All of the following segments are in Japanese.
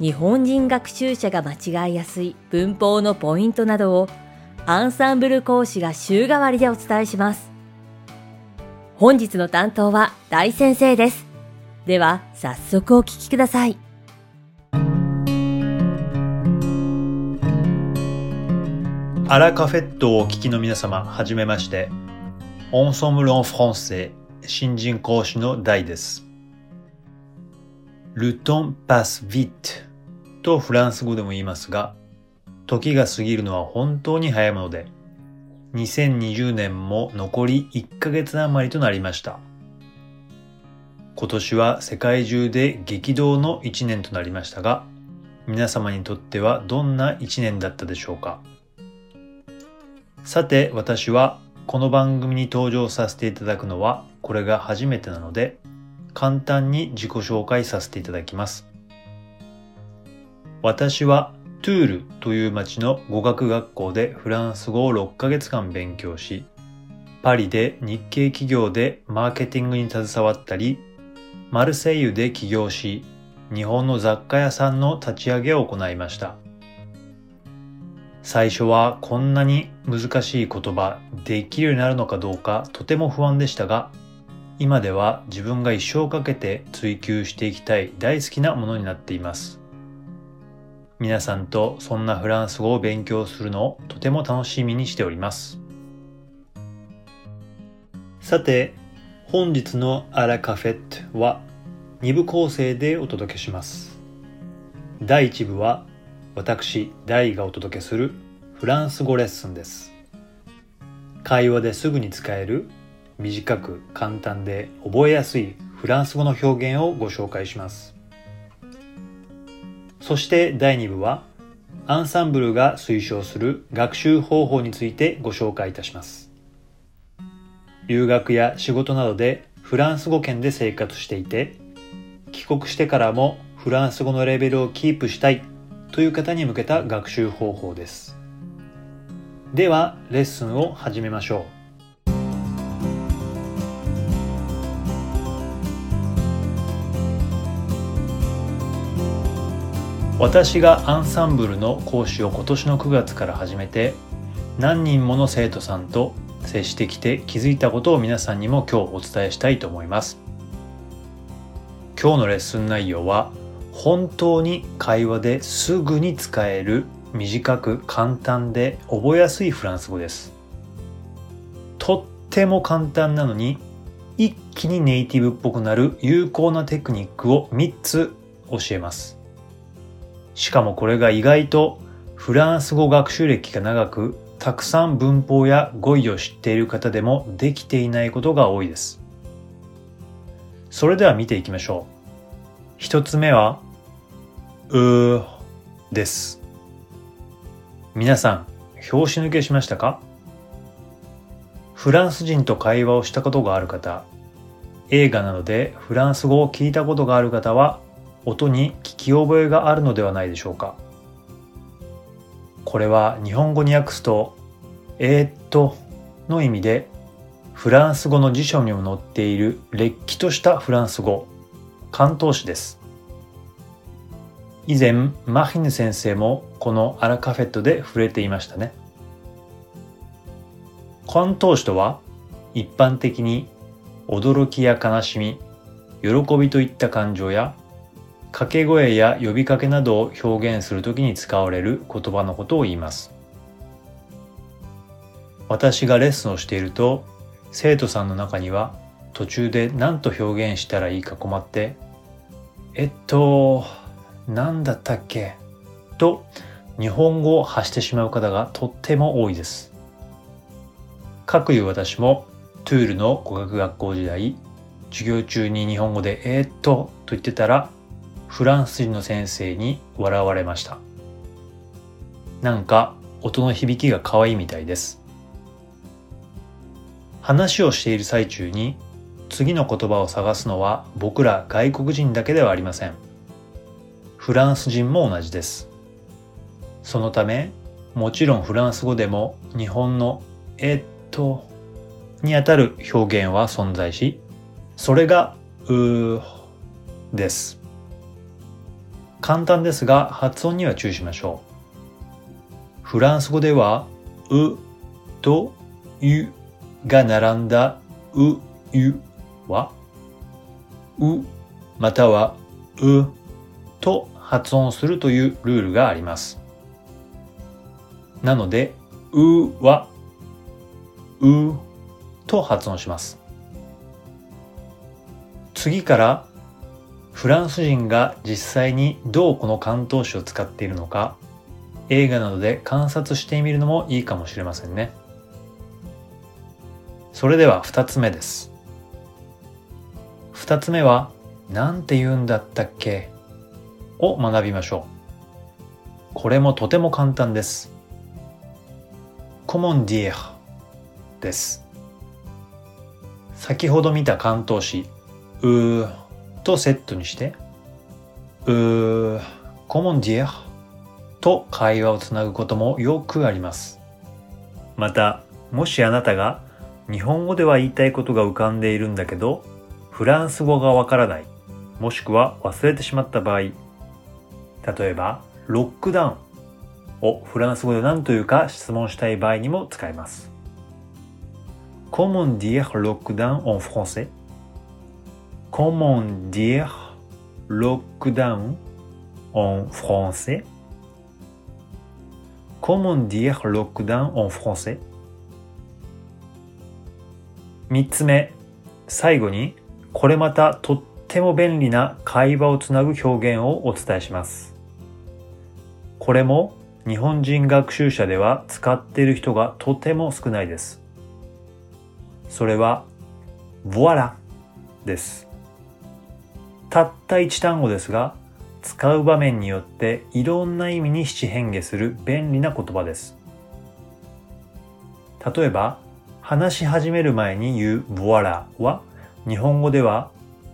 日本人学習者が間違いやすい文法のポイントなどをアンサンブル講師が週替わりでお伝えします。本日の担当は大先生です。では早速お聞きください。アラカフェットをお聞きの皆様、はじめまして。オンソムル・オン・フランセ新人講師の大です。ルトン・パス・ヴィットとフランス語でも言いますが、時が過ぎるのは本当に早いもので、2020年も残り1ヶ月余りとなりました。今年は世界中で激動の1年となりましたが、皆様にとってはどんな1年だったでしょうかさて私はこの番組に登場させていただくのはこれが初めてなので簡単に自己紹介させていただきます。私はトゥールという町の語学学校でフランス語を6ヶ月間勉強し、パリで日系企業でマーケティングに携わったり、マルセイユで起業し、日本の雑貨屋さんの立ち上げを行いました。最初はこんなに難しい言葉できるようになるのかどうかとても不安でしたが今では自分が一生かけて追求していきたい大好きなものになっています皆さんとそんなフランス語を勉強するのをとても楽しみにしておりますさて本日のアラカフェットは2部構成でお届けします第1部は私、大がお届けするフランス語レッスンです。会話ですぐに使える短く簡単で覚えやすいフランス語の表現をご紹介します。そして第2部はアンサンブルが推奨する学習方法についてご紹介いたします。留学や仕事などでフランス語圏で生活していて帰国してからもフランス語のレベルをキープしたいという方に向けた学習方法です。では、レッスンを始めましょう。私がアンサンブルの講師を今年の9月から始めて、何人もの生徒さんと接してきて気づいたことを皆さんにも今日お伝えしたいと思います。今日のレッスン内容は本当に会話ですぐに使える短く簡単で覚えやすいフランス語です。とっても簡単なのに一気にネイティブっぽくなる有効なテクニックを3つ教えます。しかもこれが意外とフランス語学習歴が長くたくさん文法や語彙を知っている方でもできていないことが多いです。それでは見ていきましょう。一つ目は、うーです。皆さん、拍子抜けしましたか？フランス人と会話をしたことがある方、映画などでフランス語を聞いたことがある方は、音に聞き覚えがあるのではないでしょうか。これは日本語に訳すと、えー、っとの意味で、フランス語の辞書にも載っているれっきとしたフランス語、関東詞です。以前、マヒヌ先生もこのアラカフェットで触れていましたね。関東詞とは、一般的に驚きや悲しみ、喜びといった感情や、掛け声や呼びかけなどを表現するときに使われる言葉のことを言います。私がレッスンをしていると、生徒さんの中には途中で何と表現したらいいか困って、えっと、何だったっけ？と日本語を発してしまう方がとっても多いです。かくいう私もトゥールの語学学校時代、授業中に日本語でえ、っとと言ってたら、フランス人の先生に笑われました。なんか音の響きが可愛いみたいです。話をしている最中に次の言葉を探すのは僕ら外国人だけではありません。フランス人も同じです。そのためもちろんフランス語でも日本のえっとにあたる表現は存在しそれがうです。簡単ですが発音には注意しましょう。フランス語ではうとゆが並んだうゆはうまたはうと発音するというルールがあります。なのでうはうと発音します。次からフランス人が実際にどうこの関東詞を使っているのか映画などで観察してみるのもいいかもしれませんね。それでは二つ目です。二つ目は何て言うんだったっけ？を学びましょう。これもとても簡単です。コモンディエです。先ほど見た関東詞うー。とセットにして、うー、コモンディアと会話をつなぐこともよくあります。また、もしあなたが日本語では言いたいことが浮かんでいるんだけど、フランス語がわからない、もしくは忘れてしまった場合、例えば、ロックダウンをフランス語で何というか質問したい場合にも使えます。Comment dire lockdown en français Comment dire lockdown en français? Comment dire lockdown en français? 三つ目、最後にこれまたとっても便利な会話をつなぐ表現をお伝えします。これも日本人学習者では使っている人がとても少ないです。それは、voilà です。たった一単語ですが、使う場面によっていろんな意味に七変化する便利な言葉です。例えば、話し始める前に言う voila は、日本語では、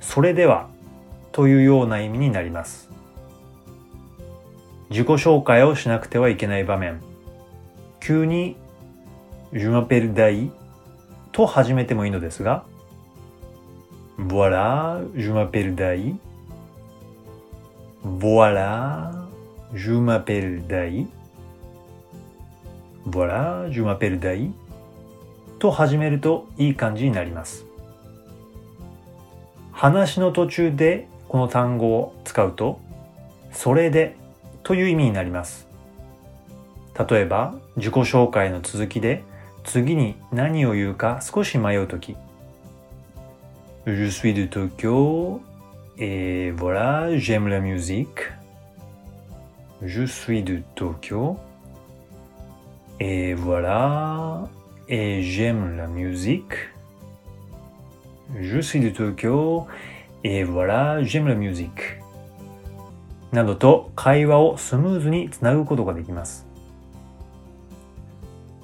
それではというような意味になります。自己紹介をしなくてはいけない場面。急に、je m'appelle Dai と始めてもいいのですが、Voilà, je m'appelle Dai. Voilà, je m'appelle Dai. Voilà, je m'appelle Dai. と始めるといい感じになります。話の途中でこの単語を使うと、それでという意味になります。例えば、自己紹介の続きで次に何を言うか少し迷うとき、Je suis de Tokyo et voilà, j'aime la musique. Je suis de Tokyo et voilà, et j'aime la musique. Je suis de Tokyo et voilà, j'aime la musique. などと会話をスムーズにつなぐことができます。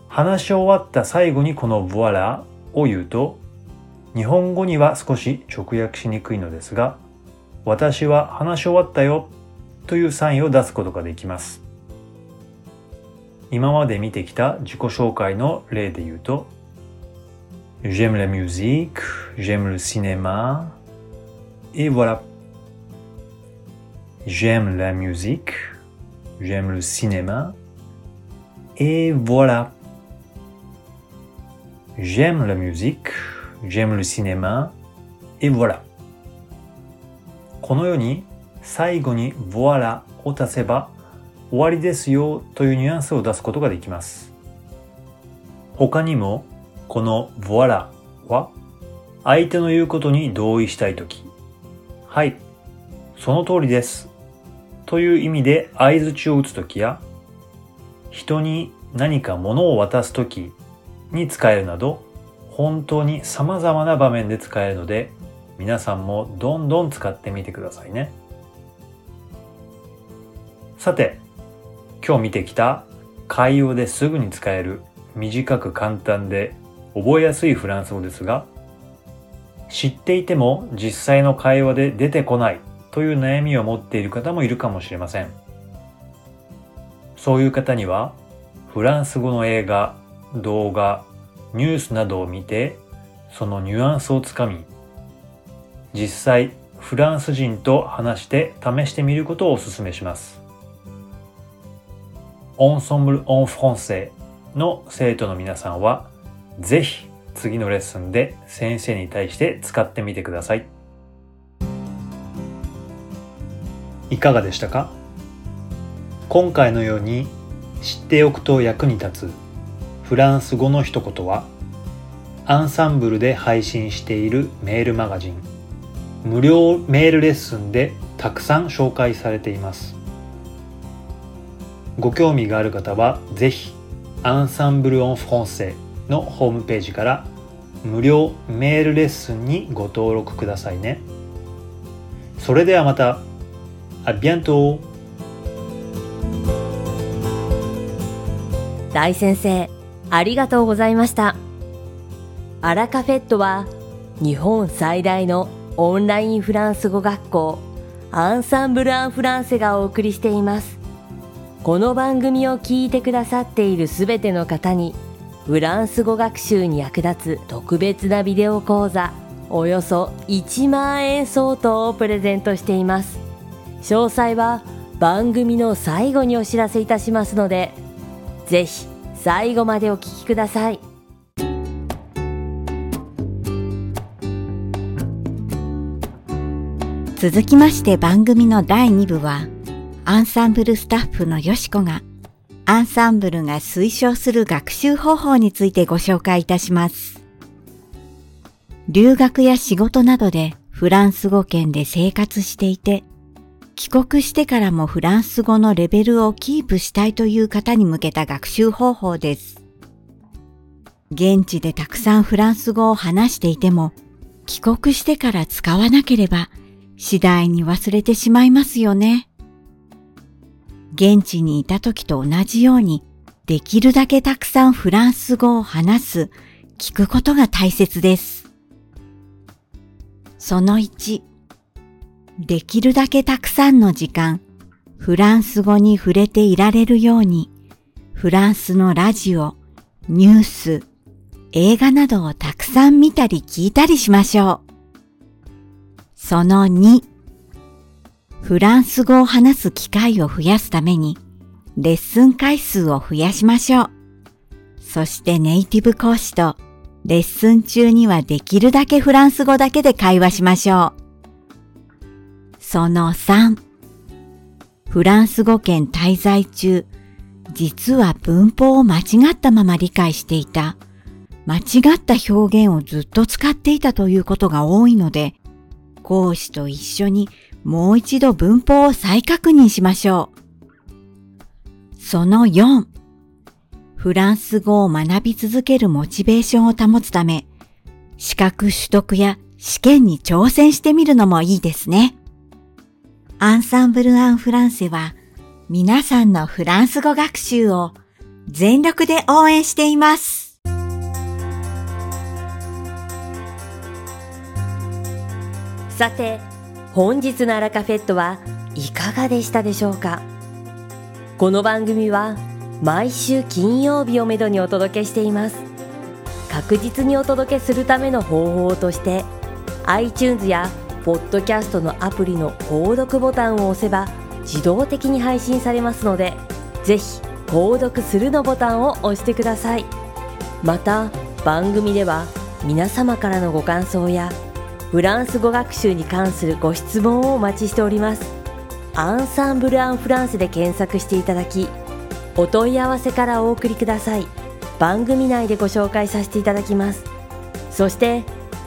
話し終わった最後にこの voilà を言うと 日本語には少し直訳しにくいのですが、私は話し終わったよというサインを出すことができます。今まで見てきた自己紹介の例で言うと、J'aime la musique, j'aime le cinéma, et voilà. J'aime la musique, j'aime le cinéma, et voilà. J'aime la musique, j'aime le cinéma, et voilà. このように最後に voilà を足せば終わりですよというニュアンスを出すことができます。他にもこの voilà は相手の言うことに同意したいとき、はい、その通りですという意味で合図値を打つときや人に何か物を渡すときに使えるなど本当に様々な場面で使えるので皆さんもどんどん使ってみてくださいね。さて、今日見てきた会話ですぐに使える短く簡単で覚えやすいフランス語ですが、知っていても実際の会話で出てこないという悩みを持っている方もいるかもしれません。そういう方には、フランス語の映画、動画、ニュースなどを見て、そのニュアンスをつかみ、実際フランス人と話して試してみることをお勧めします。オンソンブル・オン・フランセの生徒の皆さんは、ぜひ次のレッスンで先生に対して使ってみてください。いかがでしたか？今回のように知っておくと役に立つフランス語の一言はアンサンブルで配信しているメールマガジン。無料メールレッスンでたくさん紹介されています。ご興味がある方はぜひアンサンブル・オン・フランセのホームページから無料メールレッスンにご登録くださいね。それではまた。あビアント大先生。ありがとうございました。アラカフェットは日本最大のオンラインフランス語学校アンサンブル・アン・フランセがお送りしています。この番組を聞いてくださっているすべての方にフランス語学習に役立つ特別なビデオ講座およそ1万円相当をプレゼントしています。詳細は番組の最後にお知らせいたしますのでぜひ最後までお聞きください続きまして番組の第2部はアンサンブルスタッフのよしこがアンサンブルが推奨する学習方法についてご紹介いたします。留学や仕事などでフランス語圏で生活していて、帰国してからもフランス語のレベルをキープしたいという方に向けた学習方法です。現地でたくさんフランス語を話していても、帰国してから使わなければ次第に忘れてしまいますよね。現地にいた時と同じように、できるだけたくさんフランス語を話す、聞くことが大切です。その1、できるだけたくさんの時間、フランス語に触れていられるように、フランスのラジオ、ニュース、映画などをたくさん見たり聞いたりしましょう。その2、フランス語を話す機会を増やすために、レッスン回数を増やしましょう。そしてネイティブ講師とレッスン中にはできるだけフランス語だけで会話しましょう。その3、フランス語圏滞在中、実は文法を間違ったまま理解していた、間違った表現をずっと使っていたということが多いので、講師と一緒にもう一度文法を再確認しましょう。その4、フランス語を学び続けるモチベーションを保つため、資格取得や試験に挑戦してみるのもいいですね。アンサンブル・アン・フランセは皆さんのフランス語学習を全力で応援しています。さて、本日のアラカフェットはいかがでしたでしょうか？この番組は毎週金曜日をめどにお届けしています確実にお届けするための方法として iTunes やポッドキャストのアプリの購読ボタンを押せば自動的に配信されますのでぜひ購読するのボタンを押してください。また番組では皆様からのご感想やフランス語学習に関するご質問をお待ちしております。アンサンブル・アン・フランスで検索していただきお問い合わせからお送りください。番組内でご紹介させていただきます。そして